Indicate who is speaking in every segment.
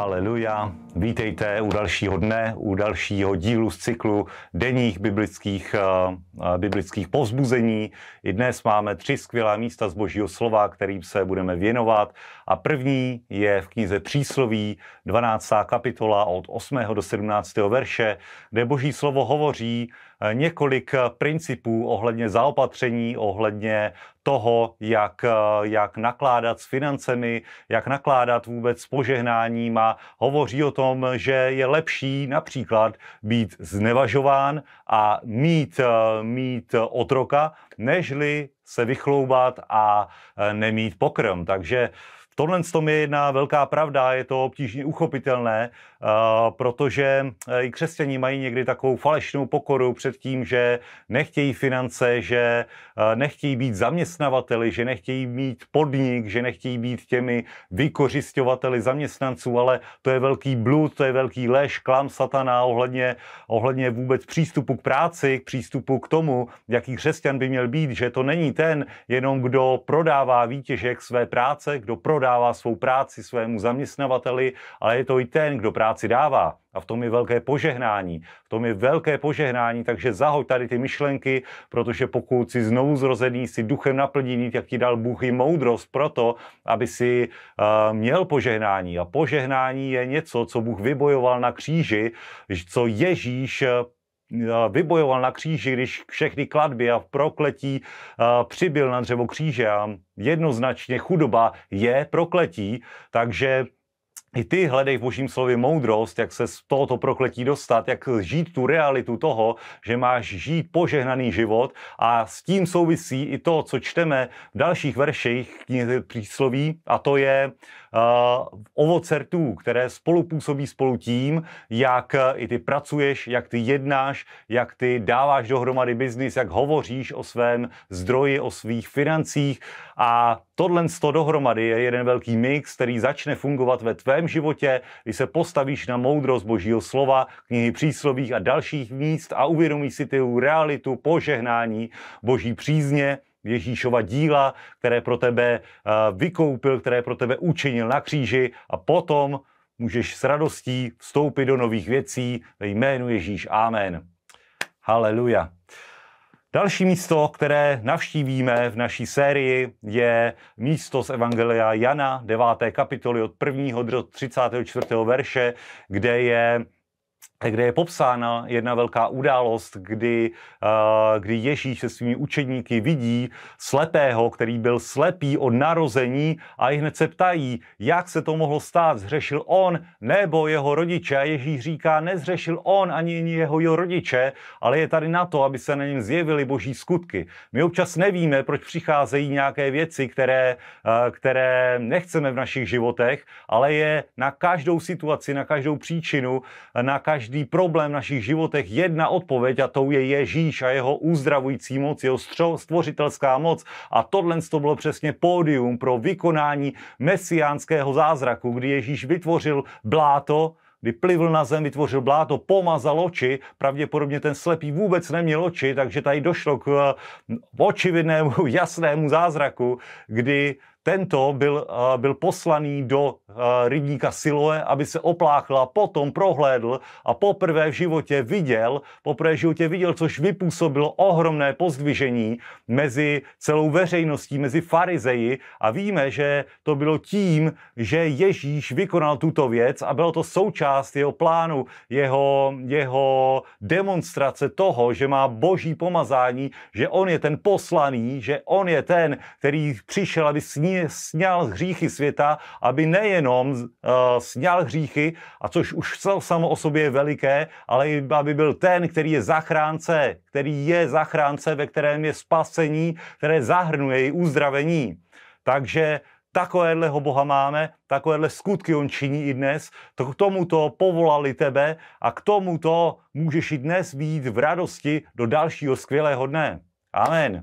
Speaker 1: Haleluja. Vítejte u dalšího dne, u dalšího dílu z cyklu denních biblických, uh, biblických povzbuzení. I dnes máme tři skvělá místa z Božího slova, kterým se budeme věnovat. A první je v knize Přísloví, 12. kapitola od 8. do 17. verše, kde Boží slovo hovoří několik eh, principů ohledně zaopatření, ohledně toho, jak, eh, jak nakládat s financemi, jak nakládat vůbec s požehnáním a hovoří o tom, že je lepší například být znevažován a mít, mít otroka, nežli se vychloubat a nemít pokrm. Takže Tohle je jedna velká pravda, je to obtížně uchopitelné, eh, protože eh, i křesťaní mají někdy takovou falešnou pokoru před tím, že nechtějí finance, že eh, nechtějí být zaměstnavateli, že nechtějí mít podnik, že nechtějí být těmi vykořišťovateli zaměstnanců, ale to je velký blud, to je velký lež, klam satana ohledně, ohledně vůbec přístupu k práci, k přístupu k tomu, jaký křesťan by měl být, že to není ten jenom, kdo prodává výtěžek své práce, kdo prodává dává svou práci svému zaměstnavateli, ale je to i ten, kdo práci dává. A v tom je velké požehnání. V tom je velké požehnání, takže zahoď tady ty myšlenky, protože pokud si znovu zrozený, si duchem naplněný, tak ti dal Bůh i moudrost pro to, aby si uh, měl požehnání. A požehnání je něco, co Bůh vybojoval na kříži, co Ježíš vybojoval na kříži, když všechny kladby a v prokletí přibyl na dřevo kříže a jednoznačně chudoba je prokletí, takže i ty hledej v božím slově moudrost, jak se z tohoto prokletí dostat, jak žít tu realitu toho, že máš žít požehnaný život a s tím souvisí i to, co čteme v dalších verších knihy přísloví a to je uh, ovoce rtů, které spolupůsobí spolu tím, jak i ty pracuješ, jak ty jednáš, jak ty dáváš dohromady biznis, jak hovoříš o svém zdroji, o svých financích a tohle to dohromady je jeden velký mix, který začne fungovat ve tvém životě, když se postavíš na moudrost Božího slova, knihy příslových a dalších míst a uvědomíš si tu realitu požehnání Boží přízně, Ježíšova díla, které pro tebe vykoupil, které pro tebe učinil na kříži a potom můžeš s radostí vstoupit do nových věcí ve jménu Ježíš. Amen. Haleluja. Další místo, které navštívíme v naší sérii, je místo z Evangelia Jana, 9. kapitoly od 1. do 34. verše, kde je kde je popsána jedna velká událost, kdy, uh, kdy Ježíš se svými učedníky vidí slepého, který byl slepý od narození a i hned se ptají, jak se to mohlo stát, zřešil on nebo jeho rodiče. A Ježíš říká, nezřešil on ani jeho, jeho rodiče, ale je tady na to, aby se na něm zjevily boží skutky. My občas nevíme, proč přicházejí nějaké věci, které, uh, které nechceme v našich životech, ale je na každou situaci, na každou příčinu, na každý každý problém v našich životech jedna odpověď a to je Ježíš a jeho uzdravující moc, jeho stvořitelská moc. A tohle to bylo přesně pódium pro vykonání mesiánského zázraku, kdy Ježíš vytvořil bláto, kdy plivl na zem, vytvořil bláto, pomazal oči, pravděpodobně ten slepý vůbec neměl oči, takže tady došlo k eh, očividnému, jasnému zázraku, kdy tento byl, uh, byl poslaný do uh, rybníka Siloe, aby se opláchl a potom prohlédl a poprvé v životě viděl, poprvé v životě viděl, což vypůsobilo ohromné pozdvižení mezi celou veřejností, mezi farizeji. A víme, že to bylo tím, že Ježíš vykonal tuto věc a bylo to součást jeho plánu, jeho, jeho demonstrace toho, že má boží pomazání, že on je ten poslaný, že on je ten, který přišel, aby sní sněl hříchy světa, aby nejenom uh, sněl hříchy, a což už samo o sobě je veliké, ale aby byl ten, který je zachránce, který je zachránce, ve kterém je spasení, které zahrnuje i uzdravení. Takže takovéhleho Boha máme, takovéhle skutky on činí i dnes, to k tomuto povolali tebe a k tomuto můžeš i dnes být v radosti do dalšího skvělého dne. Amen.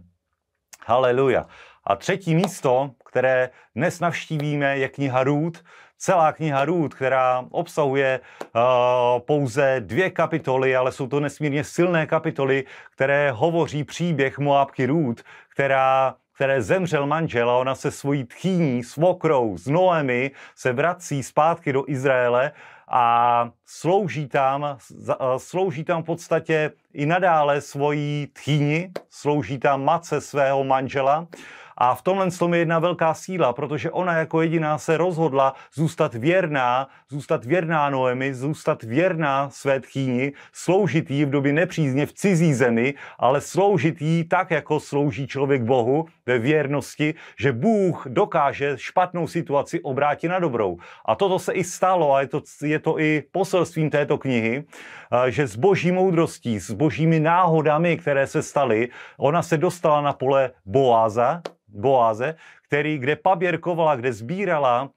Speaker 1: Haleluja. A třetí místo, které dnes navštívíme, je kniha Růd. Celá kniha Růd, která obsahuje uh, pouze dvě kapitoly, ale jsou to nesmírně silné kapitoly, které hovoří příběh Moabky Růd, která které zemřel manžel a ona se svojí tchýní, svokrou, z Noemi se vrací zpátky do Izraele a slouží tam, slouží tam v podstatě i nadále svojí tchýni, slouží tam matce svého manžela a v tomhle tom je jedna velká síla, protože ona jako jediná se rozhodla zůstat věrná, zůstat věrná Noemi, zůstat věrná své tchýni, sloužit jí v době nepřízně v cizí zemi, ale sloužit jí tak, jako slouží člověk Bohu ve věrnosti, že Bůh dokáže špatnou situaci obrátit na dobrou. A toto se i stalo a je to, je to i poselstvím této knihy, že s boží moudrostí, s božími náhodami, které se staly, ona se dostala na pole Boáza, Boáze, který, kde paběrkovala, kde sbírala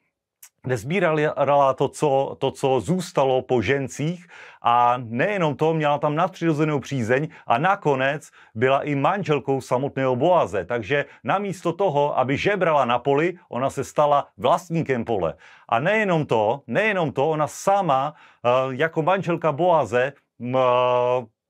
Speaker 1: kde sbírala to co, to, co zůstalo po žencích a nejenom to, měla tam nadpřirozenou přízeň a nakonec byla i manželkou samotného Boaze. Takže namísto toho, aby žebrala na poli, ona se stala vlastníkem pole. A nejenom to, nejenom to, ona sama eh, jako manželka Boaze,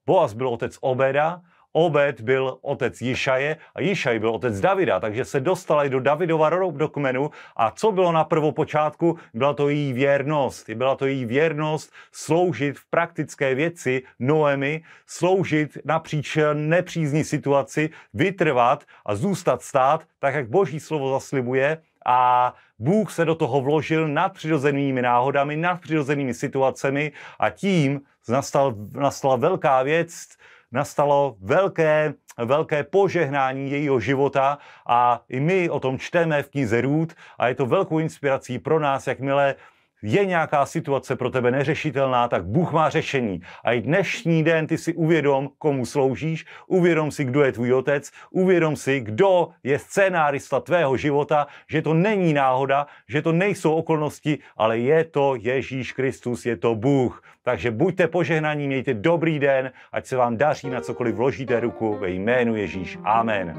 Speaker 1: Boaz byl otec Obeda, Obed byl otec Jišaje a Jišaj byl otec Davida, takže se dostala i do Davidova kmenu a co bylo na prvopočátku? Byla to její věrnost. Byla to její věrnost sloužit v praktické věci Noemi, sloužit napříč nepřízní situaci, vytrvat a zůstat stát, tak jak boží slovo zaslibuje, a Bůh se do toho vložil nad přirozenými náhodami, nad přirozenými situacemi a tím nastal, nastala velká věc, nastalo velké, velké požehnání jejího života a i my o tom čteme v knize Růd a je to velkou inspirací pro nás, jakmile je nějaká situace pro tebe neřešitelná, tak Bůh má řešení. A i dnešní den ty si uvědom, komu sloužíš, uvědom si, kdo je tvůj otec, uvědom si, kdo je scénárista tvého života, že to není náhoda, že to nejsou okolnosti, ale je to Ježíš Kristus, je to Bůh. Takže buďte požehnaní, mějte dobrý den, ať se vám daří na cokoliv vložíte ruku ve jménu Ježíš. Amen.